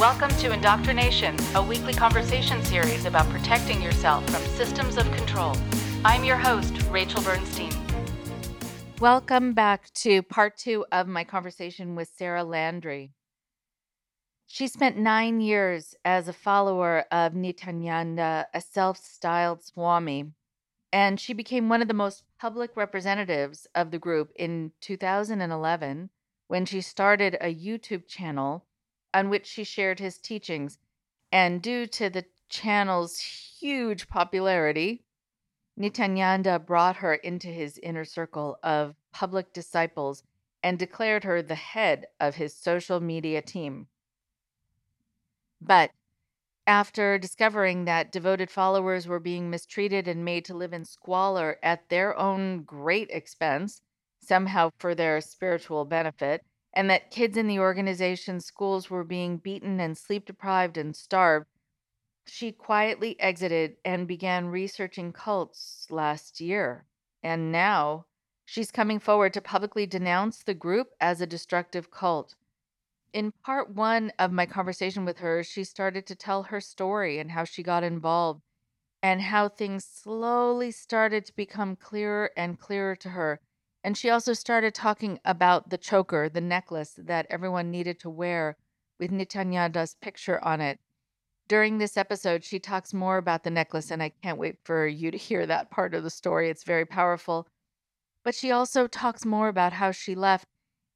Welcome to Indoctrination, a weekly conversation series about protecting yourself from systems of control. I'm your host, Rachel Bernstein. Welcome back to part two of my conversation with Sarah Landry. She spent nine years as a follower of Nityananda, a self styled Swami, and she became one of the most public representatives of the group in 2011 when she started a YouTube channel on which she shared his teachings. And due to the channel's huge popularity, Nityananda brought her into his inner circle of public disciples and declared her the head of his social media team. But after discovering that devoted followers were being mistreated and made to live in squalor at their own great expense, somehow for their spiritual benefit, and that kids in the organization's schools were being beaten and sleep deprived and starved, she quietly exited and began researching cults last year. And now she's coming forward to publicly denounce the group as a destructive cult in part one of my conversation with her, she started to tell her story and how she got involved and how things slowly started to become clearer and clearer to her. And she also started talking about the choker, the necklace that everyone needed to wear with Nityananda's picture on it. During this episode, she talks more about the necklace, and I can't wait for you to hear that part of the story. It's very powerful. But she also talks more about how she left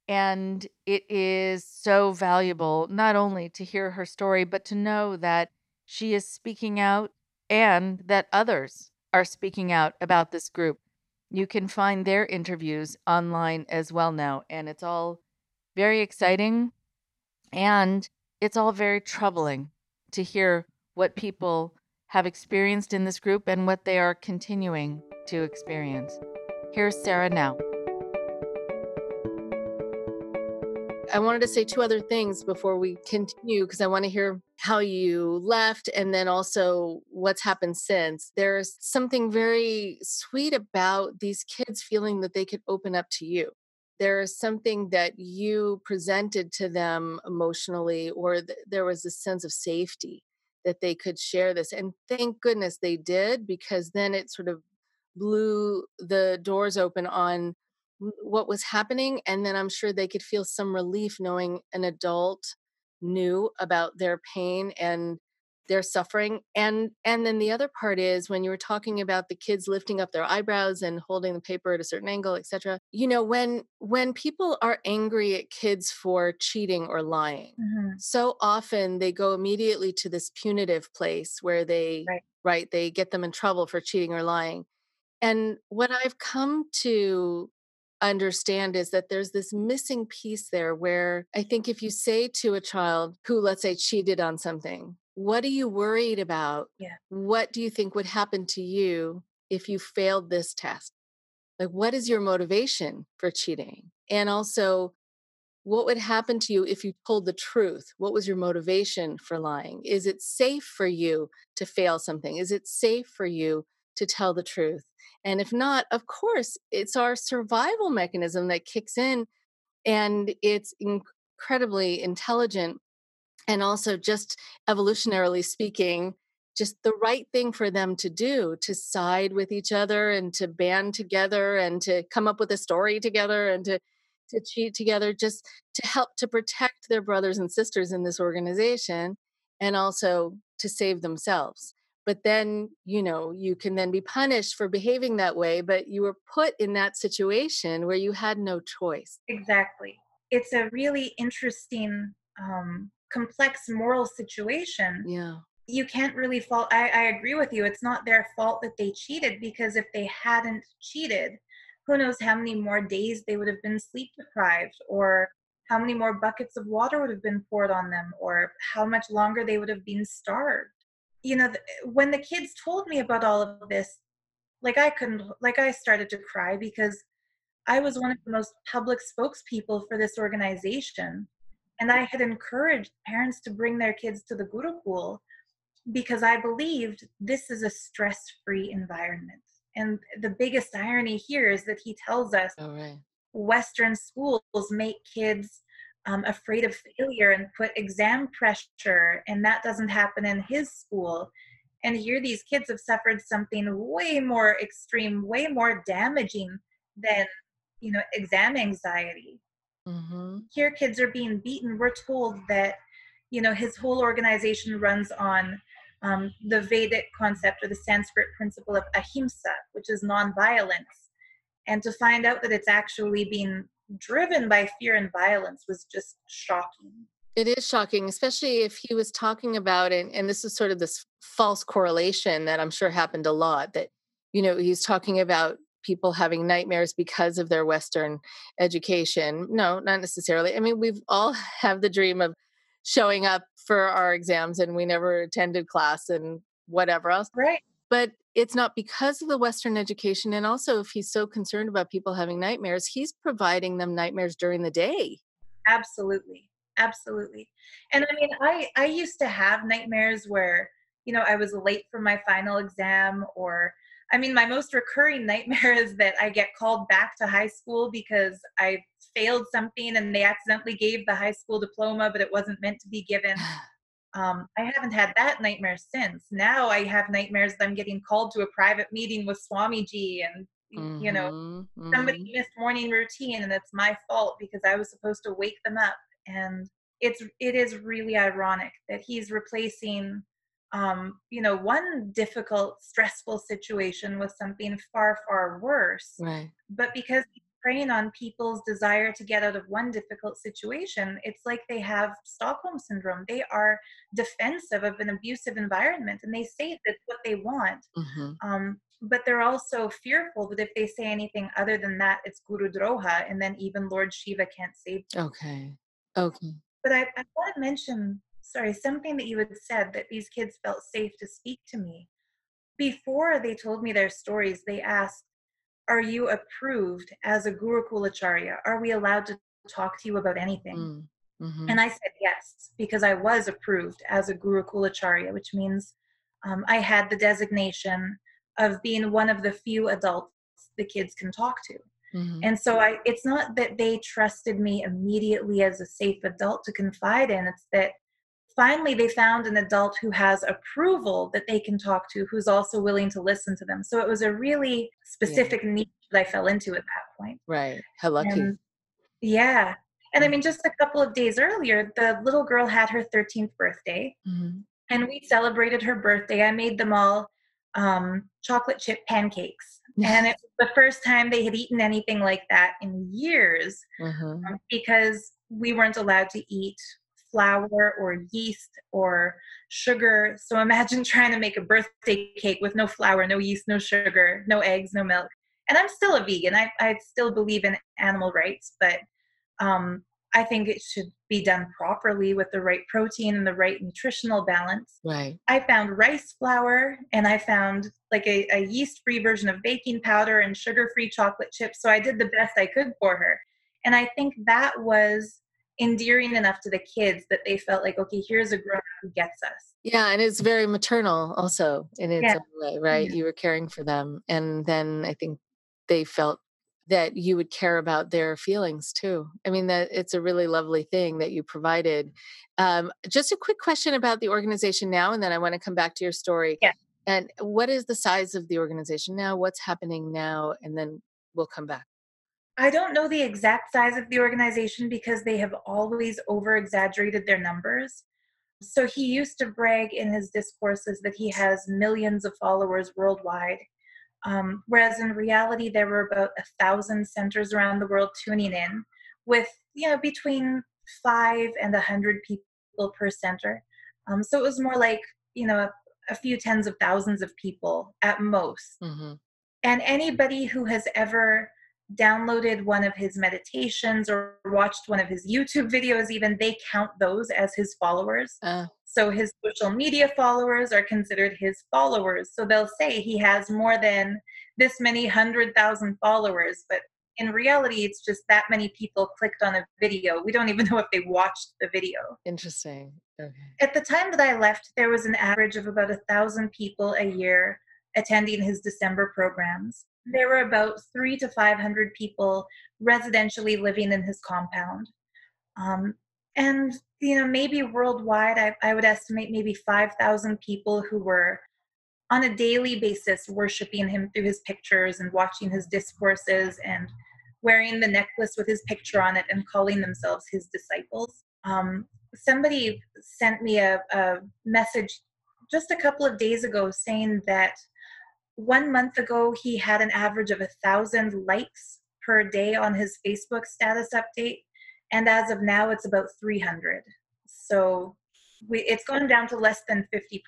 and it is so valuable not only to hear her story, but to know that she is speaking out and that others are speaking out about this group. You can find their interviews online as well now. And it's all very mm. exciting and it's all very troubling to hear what people have experienced in this group and what they are continuing to experience. Here's Sarah now. I wanted to say two other things before we continue because I want to hear how you left and then also what's happened since. There's something very sweet about these kids feeling that they could open up to you. There is something that you presented to them emotionally, or th- there was a sense of safety that they could share this. And thank goodness they did because then it sort of blew the doors open on what was happening and then i'm sure they could feel some relief knowing an adult knew about their pain and their suffering and and then the other part is when you were talking about the kids lifting up their eyebrows and holding the paper at a certain angle etc you know when when people are angry at kids for cheating or lying mm-hmm. so often they go immediately to this punitive place where they right. right they get them in trouble for cheating or lying and what i've come to understand is that there's this missing piece there where I think if you mm-hmm. say to a child who, let's say, cheated on something, what are you worried about? Yeah. What do you think would happen to you if you failed this test? Like, what is your motivation for cheating? And also, what would happen to you if you told the truth? What was your motivation for lying? Is it safe for you to fail something? Is it safe for you to tell the truth? And if not, of course, it's our survival mechanism that kicks in and it's incredibly intelligent and also just evolutionarily speaking just the right thing for them to do to side with each other and to band together and to come up with a story together and to to cheat together just to help to protect their brothers and sisters in this organization and also to save themselves but then you know you can then be punished for behaving that way but you were put in that situation where you had no choice. Exactly. It's a really interesting um, complex moral situation. Yeah. You can't really fault I, I agree with you it's not their fault that they cheated because if they hadn't cheated who knows how many more days they would have been sleep deprived or how many more buckets of water would have been poured on them or how much longer they would have been starved you know when the kids told me about all of this like i couldn't like i started to cry because i was one of the most public spokespeople for this organization and i had encouraged parents to bring their kids to the gurukul because i believed this is a stress-free environment and the biggest irony here is that he tells us oh, right. western schools make kids um, afraid of failure and put exam pressure, and that doesn't happen in his school. And here these kids have suffered something way more extreme, way more damaging than, you know, exam anxiety. Mm-hmm. Here, kids are being beaten. We're told that, you know, his whole organization runs on um, the Vedic concept or the Sanskrit principle of ahimsa, which is nonviolence. And to find out that it's actually being driven by fear and violence was just shocking. It is shocking, especially if he was talking about it. And this is sort of this false correlation that I'm sure happened a lot that, you know, he's talking about people having nightmares because of their Western education. No, not necessarily. I mean, we've all have the dream of showing up for our exams and we never attended class and whatever else. Right. But it's not because of the Western education. And also, if he's so concerned about people having nightmares, he's providing them nightmares during the day. Absolutely. Absolutely. And I mean, I, I used to have nightmares where, you know, I was late for my final exam or I mean, my most recurring nightmare is that I get called back to high school because I failed something and they accidentally gave the high school diploma, but it wasn't meant to be given. Um, I haven't had that nightmare since. Now I have nightmares that I'm getting called to a private meeting with Swamiji and mm-hmm, you know mm-hmm. somebody mm-hmm. missed morning routine and it's my fault because I was supposed to wake them up. And it's it is really ironic that he's replacing um, you know, one difficult, stressful situation with something far, far worse. Right. But because he's preying on people's desire to get out of one difficult situation, it's like they have Stockholm syndrome. They are defensive of an abusive environment and they say that's what they want. Mm-hmm. Um, but they're also fearful that if they say anything other than that, it's Guru Droha, and then even Lord Shiva can't save them. Okay. Okay. But I, I want to mention sorry, something that you had said that these kids felt safe to speak to me. Before they told me their stories, they asked, Are you approved as a Gurukulacharya? Are we allowed to talk to you about anything? Mm, mm-hmm. And I said yes, because I was approved as a Gurukulacharya, which means um, I had the designation of being one of the few adults the kids can talk to. Mm-hmm. And so I it's not that they trusted me immediately as a safe adult to confide in, it's that finally they found an adult who has approval that they can talk to who's also willing to listen to them so it was a really specific yeah. niche that i fell into at that point right how lucky and, yeah and i mm. mean just a couple of days earlier the little girl had her 13th birthday mm-hmm. and we celebrated her birthday i made them all um, chocolate chip pancakes and it was the first time they had eaten anything like that in years mm-hmm. um, because we weren't allowed to eat flour or yeast or sugar. So imagine trying to make a birthday cake with no flour, no yeast, no sugar, no eggs, no milk. And I'm still a vegan. I, I still believe in animal rights, but um, I think it should be done properly with the right protein and the right nutritional balance. Right. I found rice flour and I found like a, a yeast free version of baking powder and sugar free chocolate chips. So I did the best I could for her. And I think that was endearing enough to the kids that they felt like, okay, here's a grown up who gets us. Yeah, and it's very maternal also in its yeah. own way, right? Yeah. You were caring for them. And then I think they felt that you would care about their feelings too. I mean, that it's a really lovely thing that you provided. Um, just a quick question about the organization now, and then I want to come back to your story. Yeah. And what is the size of the organization now? What's happening now? And then we'll come back. I don't know the exact size of the organization because they have always over exaggerated their numbers. So he used to brag in his discourses that he has millions of followers worldwide. Um, whereas in reality, there were about a thousand centers around the world tuning in, with you know between five and a hundred people per center. Um, so it was more like you know a, a, few tens of thousands of people at most. Mm-hmm. And anybody who has ever downloaded one of his meditations or watched one of his YouTube videos, even they count those as his followers. Uh. So his social media followers are considered his followers. So they'll say he has more than this many hundred thousand followers, but in reality, it's just that many people clicked on a video. We don't even know if they watched the video. Interesting. Okay. At the time that I left, there was an average of about a thousand people a year attending his December programs there were about three to 500 people residentially living in his compound. Um, and you know, maybe worldwide, I, I would estimate maybe 5,000 people who were on a daily basis worshiping him through his pictures and watching his discourses and wearing the necklace with his picture on it and calling themselves his disciples. Um, somebody sent me a, a message just a couple of days ago saying that one month ago he had an average of a thousand likes per day on his Facebook status update, and as of now, it's about 300. So we, it's gone down to less than 50%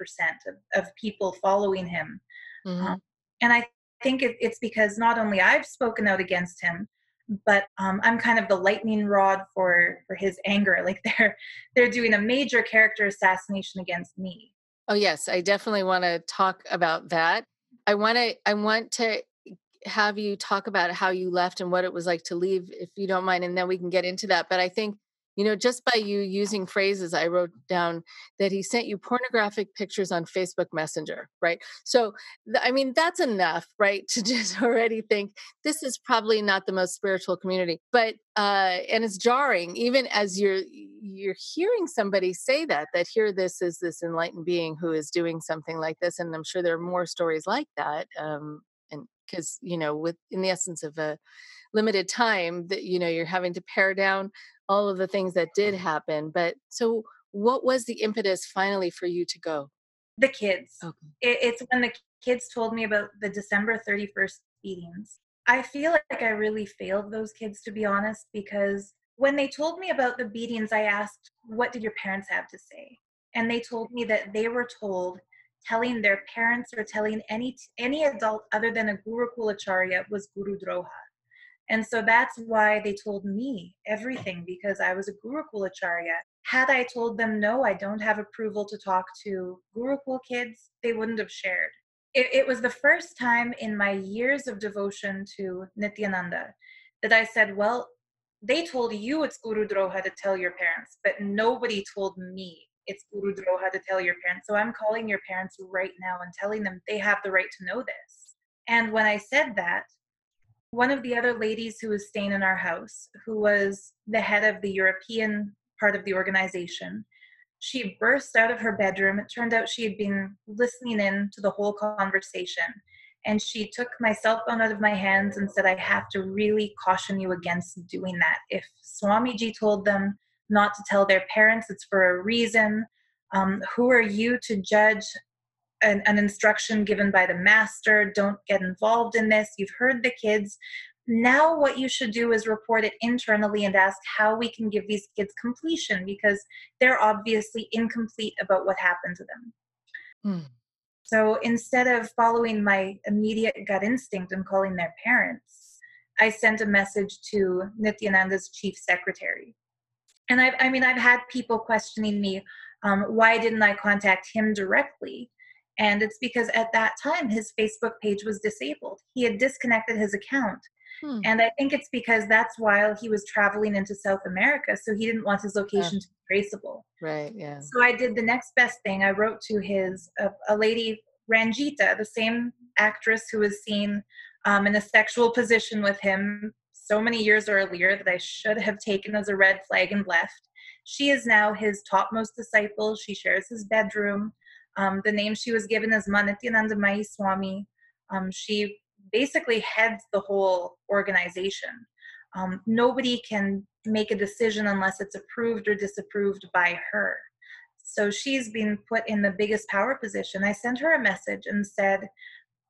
of, of people following him. Mm-hmm. Um, and I think it, it's because not only I've spoken out against him, but um, I'm kind of the lightning rod for for his anger. Like they're they're doing a major character assassination against me. Oh yes, I definitely want to talk about that. I want to I want to have you talk about how you left and what it was like to leave if you don't mind and then we can get into that. But I think you know just by you using phrases i wrote down that he sent you pornographic pictures on facebook messenger right? So i mean that's enough right to just already think this is probably not the most spiritual community but uh and it's jarring even as you're you're hearing somebody say that that here this is this enlightened being who is doing something like this and i'm sure there are more stories like that um and because you know with in the essence of a limited time that you know you're having to pare down all of the things that did happen. But so, what was the impetus finally for you to go? The kids. Okay. It, it's when the kids told me about the December 31st beatings. I feel like I really failed those kids, to be honest, because when they told me about the beatings, I asked, What did your parents have to say? And they told me that they were told telling their parents or telling any any adult other than a Gurukul Acharya was Guru Droha. And so that's why they told me everything because I was a Gurukul Acharya. Had I told them, no, I don't have approval to talk to Gurukul kids, they wouldn't have shared. It, it was the first time in my years of devotion to Nityananda that I said, well, they told you it's Guru Droha to tell your parents, but nobody told me it's Guru Droha to tell your parents. So I'm calling your parents right now and telling them they have the right to know this. And when I said that, one of the other ladies who was staying in our house, who was the head of the European part of the organization, she burst out of her bedroom. It turned out she had been listening in to the whole conversation. And she took my cell phone out of my hands and said, I have to really caution you against doing that. If Swamiji told them not to tell their parents, it's for a reason. Um, who are you to judge an, an instruction given by the master don't get involved in this you've heard the kids. Now what you should do is report it internally and ask how we can give these kids completion because they're obviously incomplete about what happened to them. Hmm. so instead of following my immediate gut instinct and calling their parents i sent a message to nityananda's chief secretary. And I've, i mean i've had people questioning me um, why didn't i contact him directly and it's because at that time his Facebook page was disabled. He had disconnected his account. Hmm. And I think it's because that's while he was traveling into South America. So he didn't want his location yeah. to be traceable. Right, yeah. So I did the next best thing. I wrote to his, uh, a lady, Ranjita, the same actress who was seen um, in a sexual position with him so many years earlier that I should have taken as a red flag and left. She is now his topmost disciple. She shares his bedroom. Um, the name she was given is Manityananda Mayi Swami. Um, she basically heads the whole organization. Um, nobody can make a decision unless it's approved or disapproved by her. So she's been put in the biggest power position. I sent her a message and said,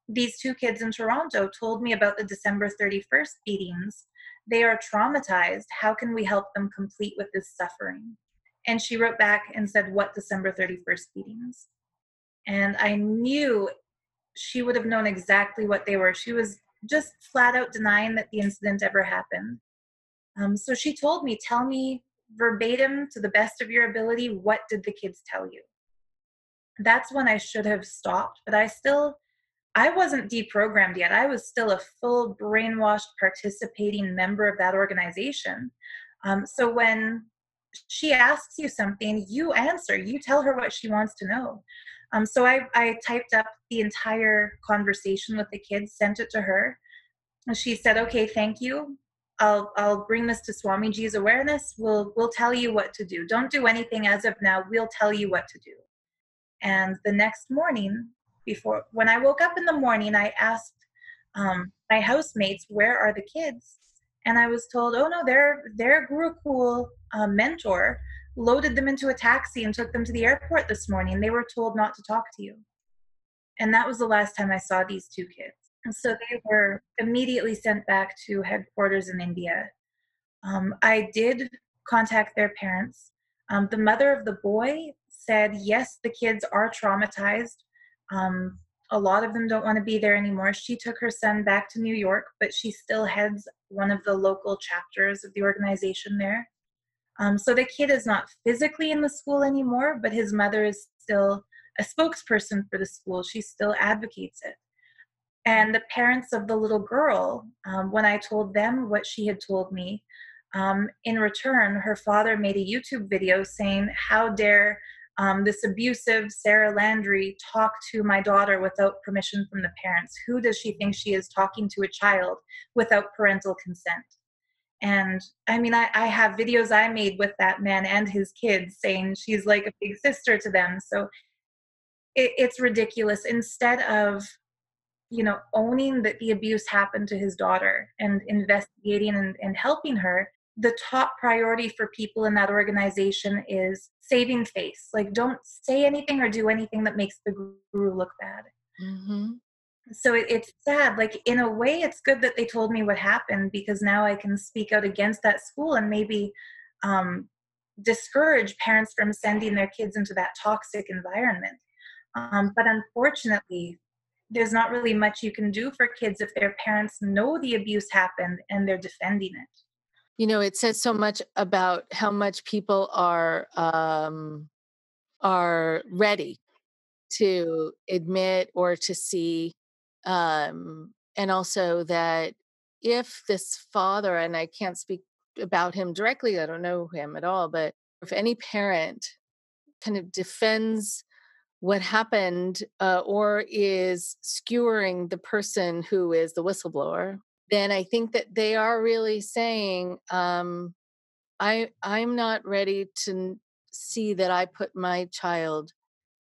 These two kids in Toronto told me about the December 31st beatings. They are traumatized. How can we help them complete with this suffering? And she wrote back and said, What December 31st beatings? And I knew she would have known exactly what they were. She was just flat out denying that the incident ever happened. Um, so she told me, Tell me verbatim to the best of your ability, what did the kids tell you? That's when I should have stopped, but I still. I wasn't deprogrammed yet. I was still a full brainwashed participating member of that organization. Um, so when she asks you something, you answer. You tell her what she wants to know. Um, so I, I typed up the entire conversation with the kids, sent it to her. She said, okay, thank you. I'll I'll bring this to Swamiji's awareness. We'll we'll tell you what to do. Don't do anything as of now. We'll tell you what to do. And the next morning, before when I woke up in the morning, I asked um, my housemates, "Where are the kids?" And I was told, "Oh no, their their Gurukul uh, mentor loaded them into a taxi and took them to the airport this morning. They were told not to talk to you." And that was the last time I saw these two kids. And so they were immediately sent back to headquarters in India. Um, I did contact their parents. Um, the mother of the boy said, yes, the kids are traumatized. Um, a lot of them don't want to be there anymore. She took her son back to New York, but she still heads one of the local chapters of the organization there. Um, so the kid is not physically in the school anymore, but his mother is still a spokesperson for the school. She still advocates it. And the parents of the little girl, um, when I told them what she had told me, um, in return, her father made a YouTube video saying, How dare um, this abusive Sarah Landry talk to my daughter without permission from the parents? Who does she think she is talking to a child without parental consent? And I mean, I, I have videos I made with that man and his kids saying she's like a big sister to them. So it, it's ridiculous. Instead of you know owning that the abuse happened to his daughter and investigating and, and helping her the top priority for people in that organization is saving face like don't say anything or do anything that makes the guru look bad mm-hmm. So it, it's sad like in a way it's good that they told me what happened because now i can speak out against that school and maybe um, discourage parents from sending their kids into that toxic environment. Um, but unfortunately there's not really much you can do for kids if their parents know the abuse happened and they're defending it. You know it says so much about how much people are um are ready to admit or to see um and also that if this father and i can't speak about him directly i don't know him at all but if any parent kind of defends what happened uh, or is skewering the person who is the whistleblower then i think that they are really saying um, i i'm not ready to see that i put my child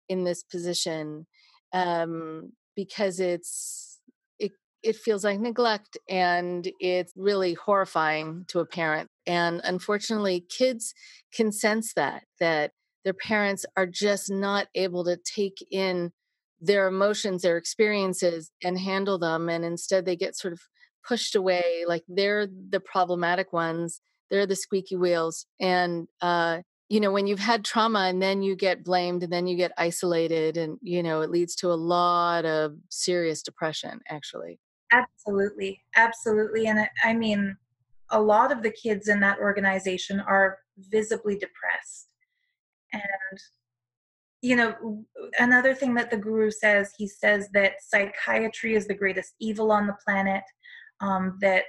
in this position um, because it's it it feels like neglect and it's really horrifying to a parent and unfortunately kids can sense that that their parents are just not able to take in their emotions, their experiences, and handle them. And instead, they get sort of pushed away like they're the problematic ones, they're the squeaky wheels. And, uh, you know, when you've had trauma and then you get blamed and then you get isolated, and, you know, it leads to a lot of serious depression, actually. Absolutely. Absolutely. And I mean, a lot of the kids in that organization are visibly depressed and you know another thing that the guru says he says that psychiatry is the greatest evil on the planet um, that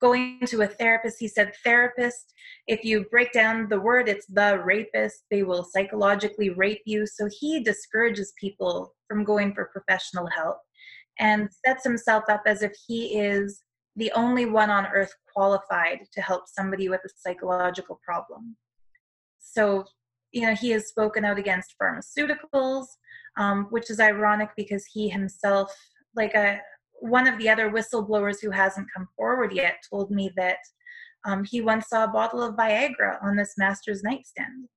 going to a therapist he said therapist if you break down the word it's the rapist they will psychologically rape you. So he discourages people from going for professional help and sets himself up as if he is the only one on earth qualified to help somebody with a psychological problem. So you know, he has spoken out against pharmaceuticals, um, which is ironic because he himself, like a one of the other whistleblowers who hasn't come forward yet, told me that um, he once saw a bottle of Viagra on this master's nightstand.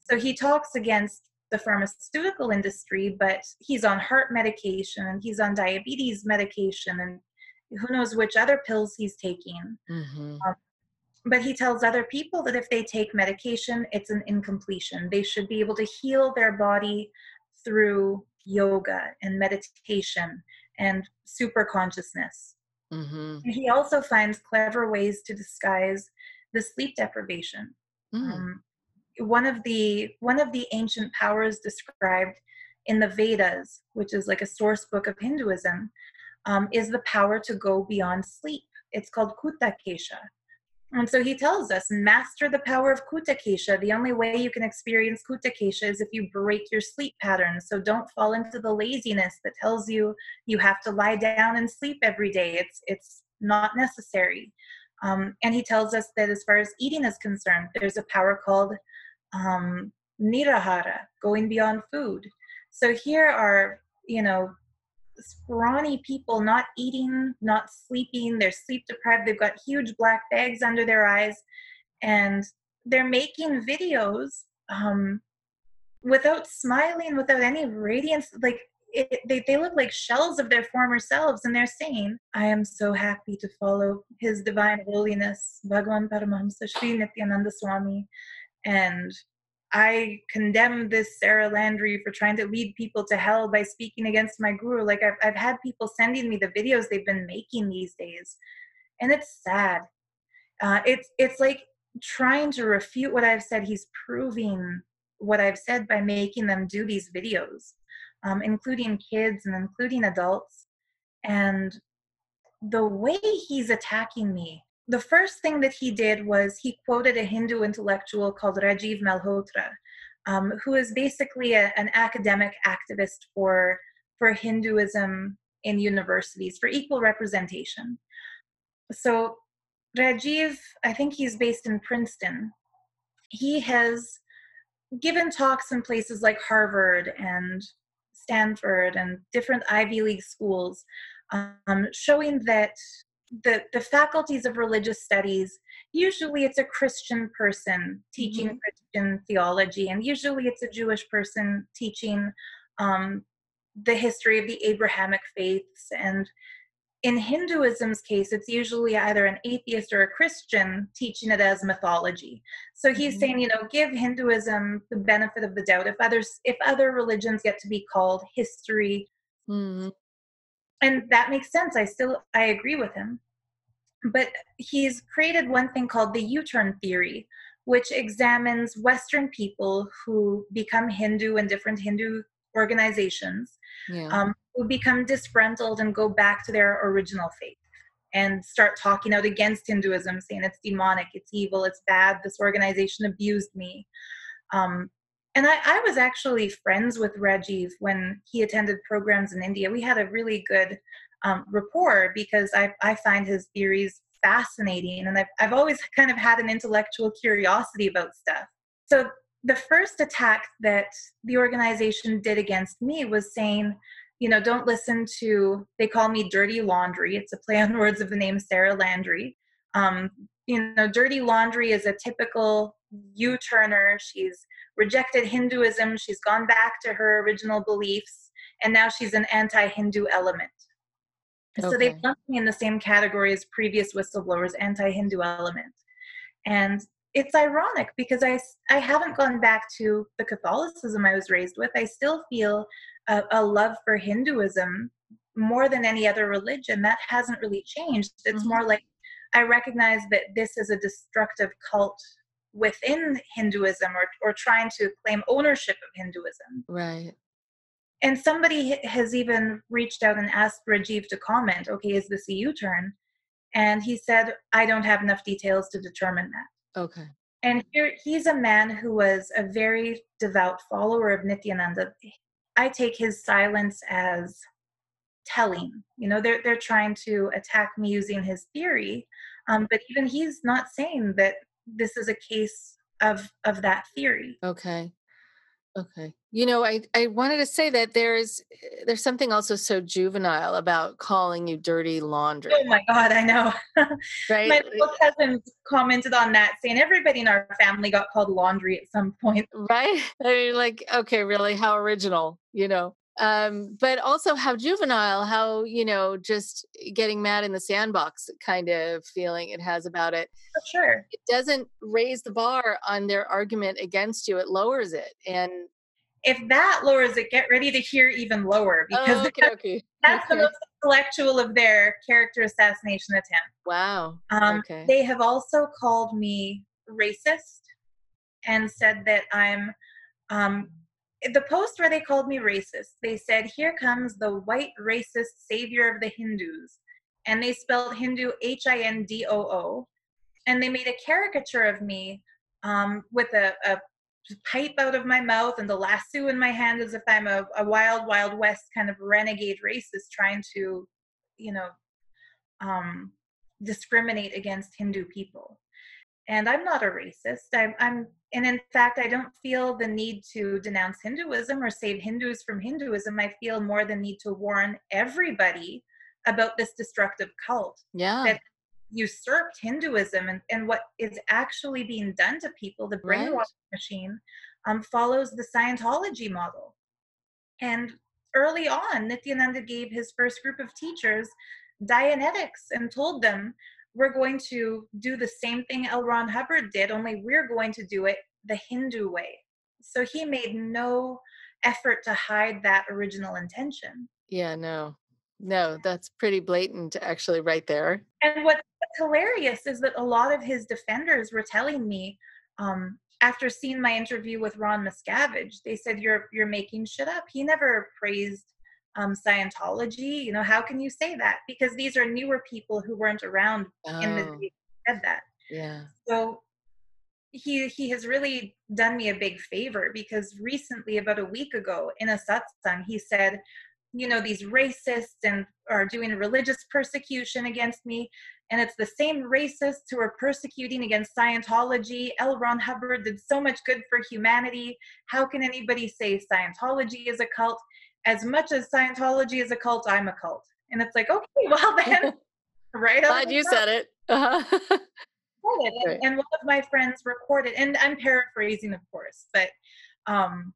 So he talks against the pharmaceutical industry, but he's on heart medication and he's on diabetes medication and who knows which other pills he's taking. Mm-hmm. Um, but he tells other people that if they take medication, it's an incompletion. They should be able to heal their body through yoga and meditation and super consciousness. Mm-hmm. He also finds clever ways to disguise the sleep deprivation. Mm. Um, one of the one of the ancient powers described in the Vedas, which is like a source book of Hinduism, um, is the power to go beyond sleep. It's called Kutakesha. And so he tells us, master the power of Kutakesha. The only way you can experience Kutakesha is if you break your sleep patterns. So don't fall into the laziness that tells you you have to lie down and sleep every day. It's it's not necessary. Um, and he tells us that as far as eating is concerned, there's a power called um, nirahara, going beyond food. So here are, you know, scrawny people not eating, not sleeping, they're sleep deprived, they've got huge black bags under their eyes, and they're making videos um, without smiling, without any radiance. Like it, they, they look like shells of their former selves, and they're saying, I am so happy to follow His Divine Holiness, Bhagavan Paramahamsa Sri Nityananda Swami, and I condemn this Sarah Landry for trying to lead people to hell by speaking against my guru. Like I've, I've had people sending me the videos they've been making these days, and it's sad. Uh, it's it's like trying to refute what I've said. He's proving what I've said by making them do these videos, um, including kids and including adults. And the way he's attacking me the first thing that he did was he quoted a Hindu intellectual called Rajiv Malhotra, um, who is basically a, an academic activist for, for Hinduism in universities, for equal representation. So, Rajiv, I think he's based in Princeton. He has given talks in places like Harvard and Stanford and different Ivy League schools, um, showing that the, the faculties of religious studies usually it's a christian person teaching mm-hmm. christian theology and usually it's a jewish person teaching um, the history of the abrahamic faiths and in hinduism's case it's usually either an atheist or a christian teaching it as mythology so he's mm-hmm. saying you know give hinduism the benefit of the doubt if others if other religions get to be called history mm-hmm and that makes sense. I still i agree with him. But he's created one thing called the u-turn theory which examines western people who become hindu in different hindu organizations yeah. um, who become disgruntled and go back to their original faith and start talking out against hinduism saying it's demonic it's evil it's bad this organization abused me. Um, and I, I, was actually friends with Rajiv when he attended programs in India. We had a really good um, rapport because I, I find his theories fascinating and I've, I've always kind of had an intellectual curiosity about stuff. So the first attack that the organization did against me was saying, you know, don't listen to, they call me dirty laundry. It's a play on words of the name Sarah Landry. Um, you know, dirty laundry is a typical U turner. She's rejected Hinduism, she's gone back to her original beliefs, and now she's an anti Hindu element. Okay. So they lumped me in the same category as previous whistleblowers, anti Hindu element. And it's ironic because I, I haven't gone back to the Catholicism I was raised with. I still feel a, a love for Hinduism more than any other religion. That hasn't really changed. It's mm-hmm. more like I recognize that this is a destructive cult within Hinduism or, or trying to claim ownership of Hinduism. Right. And somebody has even reached out and asked Rajiv to comment, okay, is this a U turn? And he said, I don't have enough details to determine that. Okay. And here he's a man who was a very devout follower of Nityananda. I take his silence as telling. You know, they're they're trying to attack me using his theory, um, but even he's not saying that this is a case of of that theory. Okay. Okay. You know, I, I wanted to say that there's eh, there's something also so juvenile about calling you dirty laundry. Oh my god, I know. right? my little cousin commented on that saying everybody in our family got called laundry at some point. Right? I mean like, okay, really, how original, you know um, but also how juvenile, how you know, just getting mad in the sandbox kind of feeling it has about it. For sure, it doesn't raise the bar on their argument against you; it lowers it. And if that lowers it, get ready to hear even lower because oh, okay, okay. that's okay. the most intellectual of their character assassination attempt. Wow. Um, okay. They have also called me racist and said that I'm um, the post where they called me racist, they said, Here comes the white racist savior of the Hindus. And they spelled Hindu H I N D O O. And they made a caricature of me um, with a, a, pipe out of my mouth and the lasso in my hand as if I'm a, a wild, wild west kind of renegade racist trying to, you know, um, discriminate against Hindu people. And I'm not a racist. I'm, I'm, and in fact, I don't feel the need to denounce Hinduism or save Hindus from Hinduism. I feel more the need to warn everybody about this destructive cult. Yeah. That usurped Hinduism and, and what is actually being done to people, the brainwashing right. machine, um, follows the Scientology model. And early on, Nityananda gave his first group of teachers Dianetics and told them, we're going to do the same thing L. Ron Hubbard did, only we're going to do it the Hindu way. So he made no effort to hide that original intention. Yeah, no. No, that's pretty blatant actually right there. And what's hilarious is that a lot of his defenders were telling me um, after seeing my interview with Ron Miscavige, they said you're you're making shit up. He never praised um, Scientology. You know, how can you say that? Because these are newer people who weren't around oh. in the oh. day said that. Yeah. So he he has really done me a big favor because recently, about a week ago, in a satsang, he said, you know, these racists and are doing religious persecution against me. And it's the same racists who are persecuting against Scientology. L. Ron Hubbard did so much good for humanity. How can anybody say Scientology is a cult? As much as Scientology is a cult, I'm a cult. And it's like, okay, well then, right? Glad you said it. Uh-huh. and, right. and one of my friends recorded, and I'm paraphrasing, of course, but um,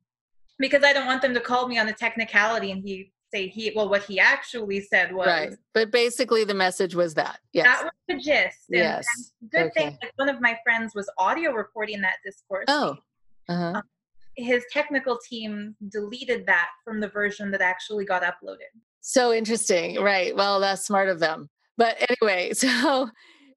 because I don't want them to call me on the technicality and he say he well what he actually said was right but basically the message was that yes that was the gist and, yes and good okay. thing like one of my friends was audio recording that discourse oh uh-huh. Um, his technical team deleted that from the version that actually got uploaded. So interesting right. Well that's smart of them. But anyway so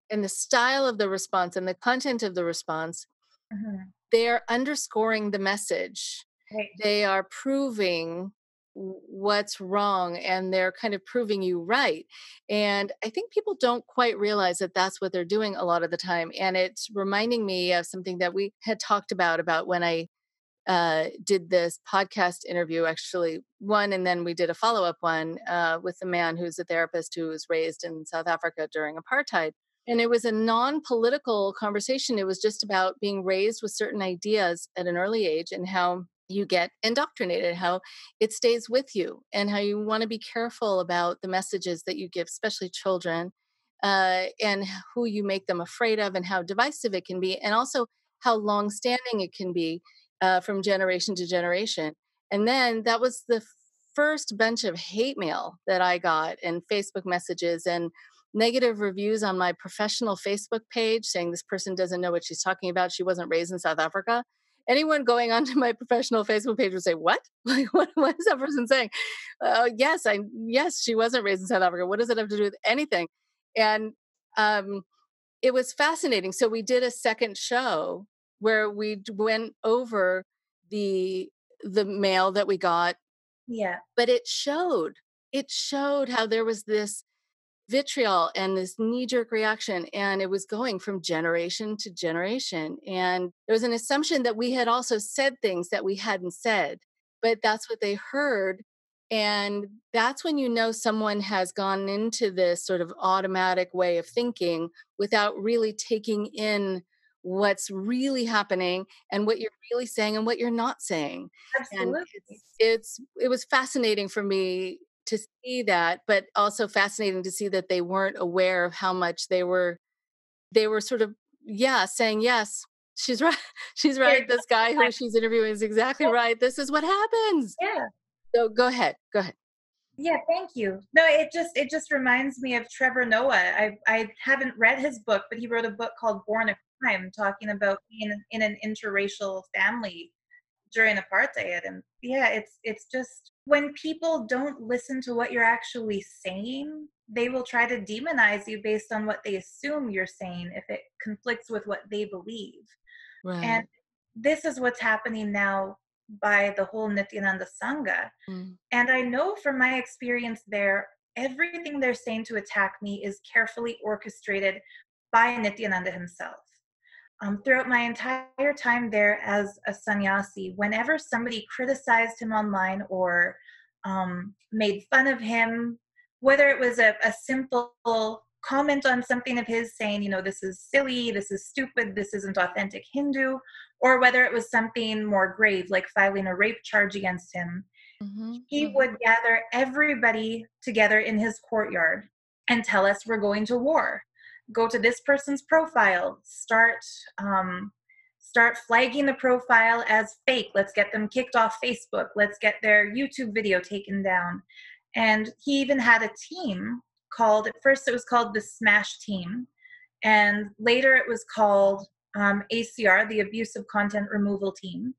in the style of the response and the content of the response mm-hmm. they're underscoring the message. Right. they are proving what's wrong and they're kind of proving you right. And i think people don't quite realize that that's what they're doing a lot of the time. And it's reminding me of something that we had talked about about when i uh, did this podcast interview actually one and then we did a follow-up one uh, with a man who's a therapist who was raised in south africa during apartheid. And it was a non-political conversation. It was just about being raised with certain ideas at an early age and how you get indoctrinated, how it stays with you, and how you want to be careful about the messages that you give, especially children, uh, and who you make them afraid of, and how divisive it can be, and also how long standing it can be uh, from generation to generation. And then that was the first bunch of hate mail that I got, and Facebook messages, and negative reviews on my professional Facebook page saying this person doesn't know what she's talking about. She wasn't raised in South Africa anyone going onto my professional Facebook page would say, "What? Like, what, what is that person saying?" Uh, yes, I yes, she wasn't raised in South Africa. What does it have to do with anything? And um, it was fascinating. So we did a second show where we went over the the mail that we got. Yeah, but it showed it showed how there was this vitriol and this knee jerk reaction. And it was going from generation to generation. And there was an assumption that we had also said things that we hadn't said, but that's what they heard. And that's when you know someone has gone into this sort of automatic way of thinking without really taking in what's really happening and what you're really saying and what you're not saying. Absolutely. It's, it's it was fascinating for me to see that, but also fascinating to see that they weren't aware of how much they were they were sort of yeah saying yes she's right she's right this guy who she's interviewing is exactly right this is what happens. Yeah. So go ahead go ahead. Yeah thank you. No it just it just reminds me of trevor noah i i haven't read his book but he wrote a book called born a crime talking about being in an interracial family during apartheid and yeah it's it's just when people don't listen to what you're actually saying they will try to demonize you based on what they assume you're saying if it conflicts with what they believe right. and this is what's happening now by the whole nityananda sangha mm. and i know from my experience there everything they're saying to attack me is carefully orchestrated by nityananda himself um, throughout my entire time there as a sannyasi, whenever somebody criticized him online or um, made fun of him, whether it was a, a simple comment on something of his saying, you know, this is silly, this is stupid, this isn't authentic Hindu, or whether it was something more grave, like filing a rape charge against him, mm-hmm. he mm-hmm. would gather everybody together in his courtyard and tell us we're going to war. Go to this person's profile, start um, start flagging the profile as fake. Let's get them kicked off Facebook. Let's get their YouTube video taken down. And he even had a team called, at first it was called the Smash Team, and later it was called um, ACR, the Abusive Content Removal Team.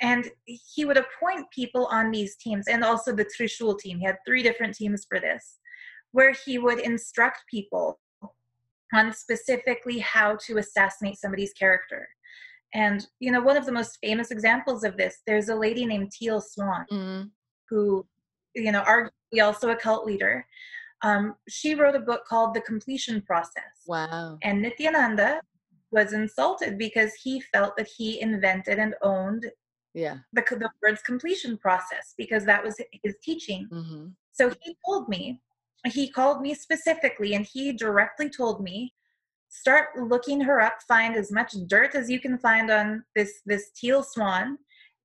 And he would appoint people on these teams and also the Trishul team. He had three different teams for this, where he would instruct people on specifically how to assassinate somebody's character. And, you know, one of the most famous examples of this, there's a lady named Teal Swan, mm. who, you know, arguably also a cult leader. Um, she wrote a book called The Completion Process. Wow. And Nityananda was insulted because he felt that he invented and owned yeah. the, the words completion process because that was his teaching. Mm-hmm. So he told me, he called me specifically and he directly told me start looking her up find as much dirt as you can find on this this teal swan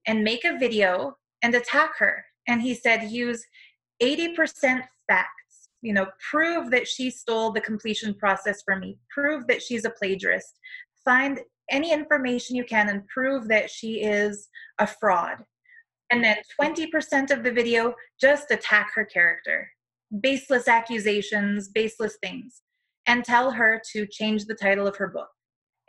and make a video and attack her. And he said use 80% facts. You know prove that she stole the completion process from me. Prove that she's a plagiarist. Find any information you can and prove that she is a fraud. And then 20% of the video just attack her character baseless accusations baseless things and tell her to change the title of her book.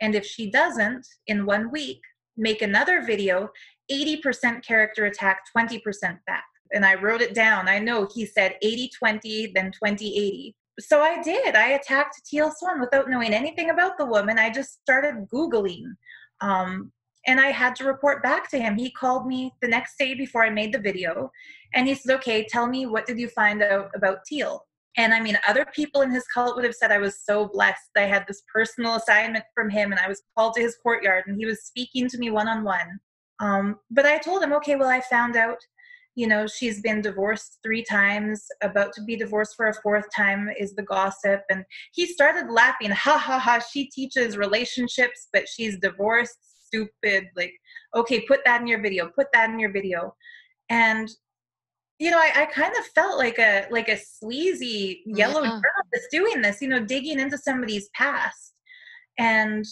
And if she doesn't, in one week, make another video 80% character attack, 20% fact. And I wrote it down. I know he said 80 20, then 20 80. So I did. I attacked Teal Swan without knowing anything about the woman. I just started Googling. Um, and I had to report back to him. He called me the next day before I made the video and he said, Okay, tell me what did you find out about Teal? And I mean, other people in his cult would have said I was so blessed. I had this personal assignment from him and I was called to his courtyard and he was speaking to me one on one. But I told him, okay, well, I found out, you know, she's been divorced three times, about to be divorced for a fourth time is the gossip. And he started laughing, ha ha ha, she teaches relationships, but she's divorced, stupid. Like, okay, put that in your video, put that in your video. And you know, I, I, kind of felt like a like a sleazy yellow yeah. journalist doing this, you know, digging into somebody's past. And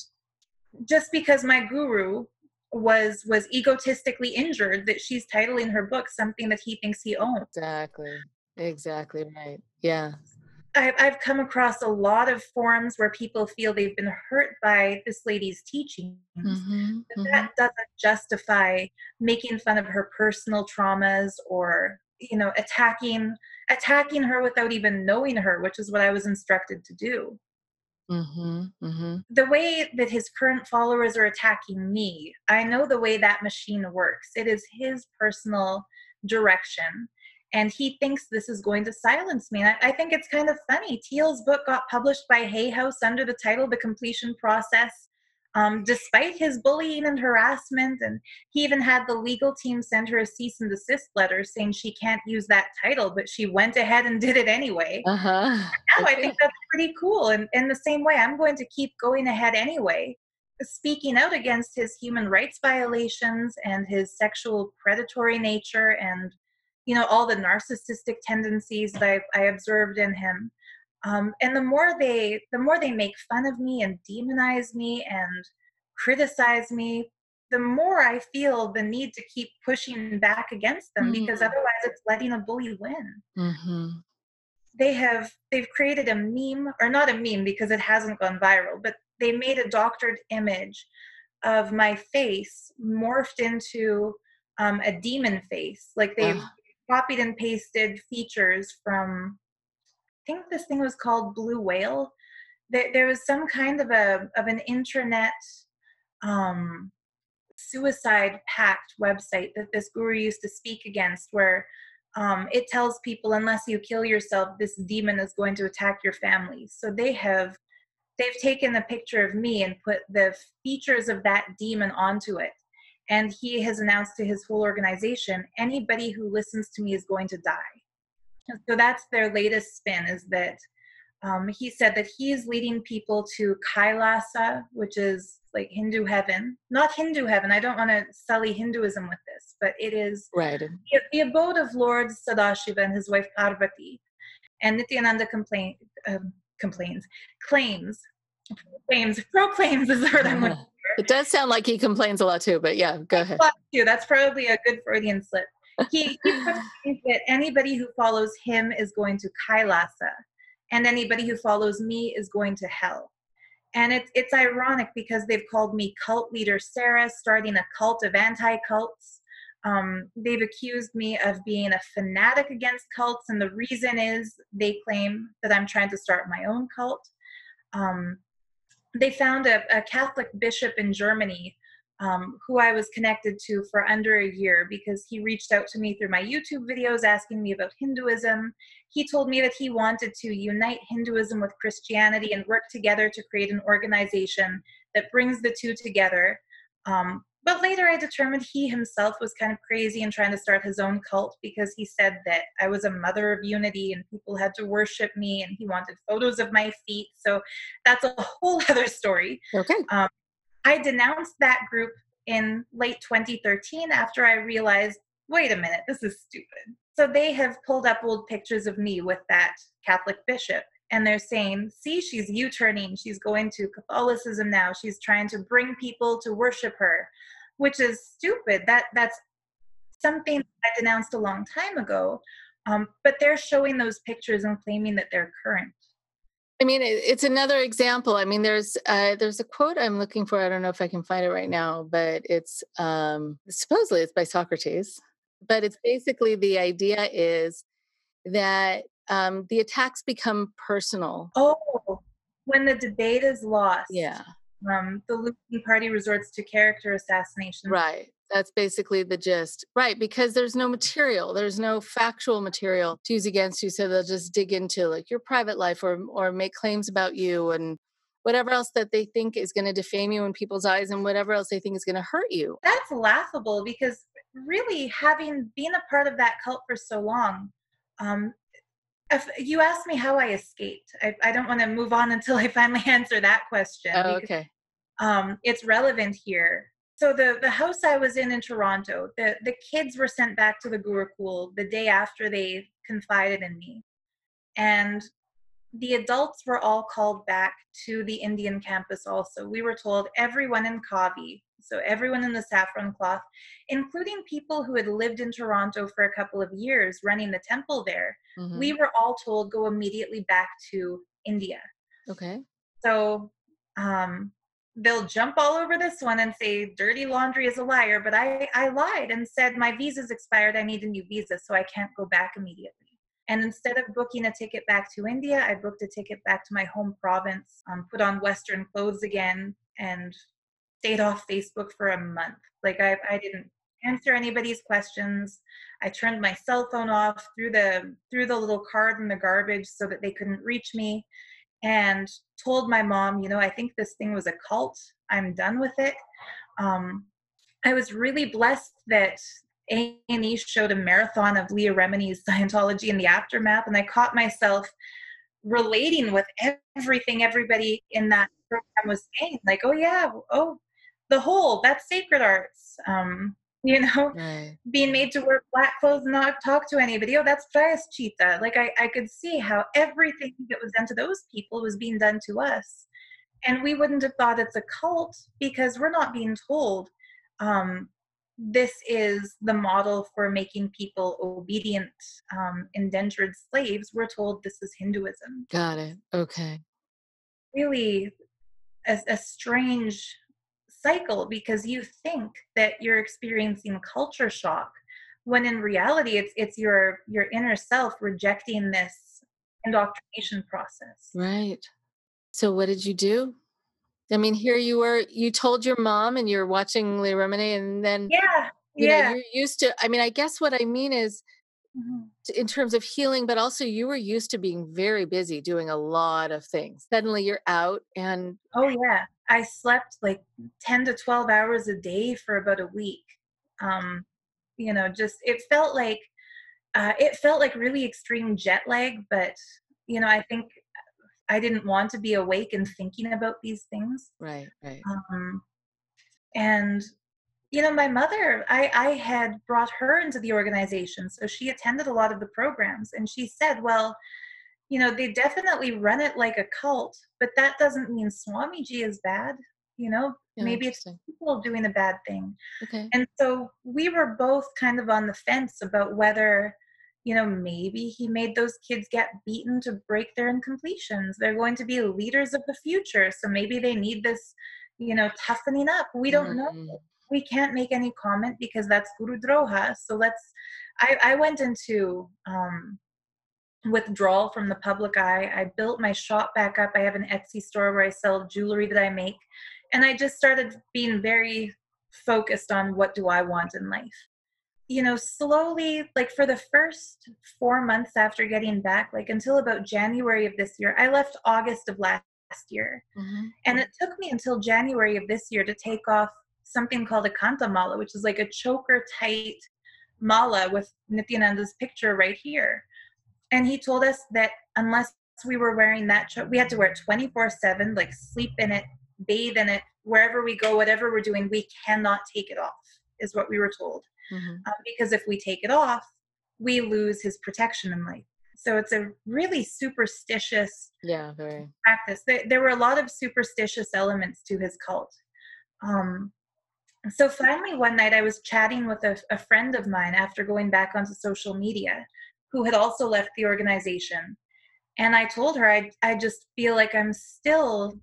just because my guru was was egotistically injured that she's titling her book something that he thinks he owns. Exactly. Exactly right. Yeah. I've, I've come across a lot of forums where people feel they've been hurt by this lady's teachings. Mm-hmm, but mm-hmm. that doesn't justify making fun of her personal traumas or you know attacking attacking her without even knowing her which is what i was instructed to do mm-hmm, mm-hmm. the way that his current followers are attacking me i know the way that machine works it is his personal direction and he thinks this is going to silence me. And I, I, think it's kind of funny. Teal's book got published by Hay House under the title The Completion Process um, despite his bullying and harassment. And he even had the legal team send her a cease and desist letter saying she can't use that title, but she went ahead and did it anyway. Uh-huh. Now I think that's pretty cool. And in the same way, I'm going to keep going ahead anyway, speaking out against his human rights violations and his sexual predatory nature and you know all the narcissistic tendencies that I, I observed in him um, and the more they the more they make fun of me and demonize me and criticize me the more i feel the need to keep pushing back against them mm-hmm. because otherwise it's letting a bully win mm-hmm. they have they've created a meme or not a meme because it hasn't gone viral but they made a doctored image of my face morphed into um, a demon face like they've uh. Copied and pasted features from I think this thing was called Blue Whale. There, there was some kind of a of an intranet um, suicide pact website that this guru used to speak against, where um, it tells people unless you kill yourself, this demon is going to attack your family. So they have they've taken a picture of me and put the features of that demon onto it. And he has announced to his whole organization anybody who listens to me is going to die so that's their latest spin is that Um, he said that he's leading people to Kailasa, which is like Hindu heaven. Not Hindu heaven. I don't want to sully Hinduism with this, but it is right. the, the abode of Lord Sadashiva and his wife Parvati. And Nityananda complain, um, complains, claims, claims, proclaims is the word I'm looking It does sound like he complains a lot too, but yeah, go ahead. Too. That's probably a good Freudian slip. He, he thinks that anybody who follows him is going to Kailasa, and anybody who follows me is going to hell. And it's it's ironic because they've called me cult leader Sarah, starting a cult of anti-cults. Um, they've accused me of being a fanatic against cults, and the reason is they claim that I'm trying to start my own cult. Um, they found a, a, Catholic bishop in Germany um, who I was connected to for under a year because he reached out to me through my YouTube videos asking me about Hinduism. He told me that he wanted to unite Hinduism with Christianity and work together to create an organization that brings the two together. Um, but later I determined he himself was kind of crazy and trying to start his own cult because he said that I was a mother of unity and people had to worship me and he wanted photos of my feet. So that's a whole other story. Okay. Um, I denounced that group in late 2013 after I realized wait a minute, this is stupid. So they have pulled up old pictures of me with that Catholic bishop and they're saying, see, she's U turning. She's going to Catholicism now. She's trying to bring people to worship her which is stupid. That that's something I denounced a long time ago. Um, but they're showing those pictures and claiming that they're current. I mean, it's another example. I mean, there's uh, there's a quote I'm looking for. I don't know if I can find it right now, but it's um, supposedly it's by Socrates. But it's basically the idea is that um, the attacks become personal. Oh, when the debate is lost. Yeah um, the losing party resorts to character assassination. Right. That's basically the gist. Right. Because there's no material, there's no factual material to use against you. So they'll just dig into like your private life or, or make claims about you and whatever else that they think is going to defame you in people's eyes and whatever else they think is going to hurt you. That's laughable because really having been a part of that cult for so long, um, if you asked me how I escaped, I, I don't want to move on until I finally answer that question. Oh, okay. Um, it's relevant here. So the the house I was in in Toronto, the the kids were sent back to the Gurukul the day after they confided in me, and the adults were all called back to the Indian campus. Also, we were told everyone in Kavi so everyone in the saffron cloth, including people who had lived in Toronto for a couple of years running the temple there, mm-hmm. we were all told go immediately back to India. Okay. So um, they'll jump all over this one and say dirty laundry is a liar, but I, I lied and said my visa's expired. I need a new visa, so I can't go back immediately. And instead of booking a ticket back to India, I booked a ticket back to my home province, um, put on Western clothes again, and stayed off Facebook for a month. Like I, I didn't answer anybody's questions. I turned my cell phone off, threw the threw the little card in the garbage so that they couldn't reach me, and told my mom, you know, I think this thing was a cult. I'm done with it. Um, I was really blessed that A&E showed a marathon of Leah Remini's Scientology in the aftermath, and I caught myself relating with everything everybody in that program was saying. Like, oh yeah, oh the whole that's sacred arts um you know? Right. being made to wear black clothes and not talk to anybody. Oh that's cheetah. like I, I could see how everything that was done to those people was being done to us. And we wouldn't have thought it's a cult because we're not being told um, this is the model for making people obedient um, indentured slaves. We're told this is hinduism. Got it. Okay. Really a, a strange cycle because you think that you're experiencing culture shock when in reality it's it's your your inner self rejecting this indoctrination process. Right. So what did you do? I mean here you were you told your mom and you're watching Leah Remini and then yeah you yeah. know, you're used to i mean i guess what i mean is mm-hmm. in terms of healing but also you were used to being very busy doing a lot of things. Suddenly you're out and oh yeah I slept like 10 to 12 hours a day for about a week. Um, you know, just it felt like uh, it felt like really extreme jet lag, but you know, I think I didn't want to be awake and thinking about these things. Right, right. Um, and you know, my mother, I, I had brought her into the organization, so she attended a lot of the programs, and she said, "Well, you know, they definitely run it like a cult, but that doesn't mean Swamiji is bad. You know, Yeah, maybe it's people doing a bad thing." Okay. And so we were both kind of on the fence about whether, you know, maybe he made those kids get beaten to break their incompletions. They're going to be leaders of the future. So maybe they need this, you know, toughening up. We don't know. Mhm. We can't make any comment because that's Guru Droha. So let's, I, I went into um, withdrawal from the public eye. I built my shop back up. I have an Etsy store where I sell jewelry that I make. And I just started being very focused on what do I want in life. You know, slowly, like for the first four months after getting back, like until about January of this year, I left August of last year. Mhm. And it took me until January of this year to take off something called a kanta mala, which is like a choker tight mala with Nityananda's picture right here. And he told us that unless we were wearing that, we had to wear it 24 7, like sleep in it, bathe in it, wherever we go, whatever we're doing, we cannot take it off, is what we were told. Mhm. Um, because if we take it off, we lose his protection in life. So it's a really superstitious Yeah, very. practice. There, there were a lot of superstitious elements to his cult. Um, so finally, one night I was chatting with a, a friend of mine after going back onto social media who had also left the organization. And I told her I, I just feel like I'm still,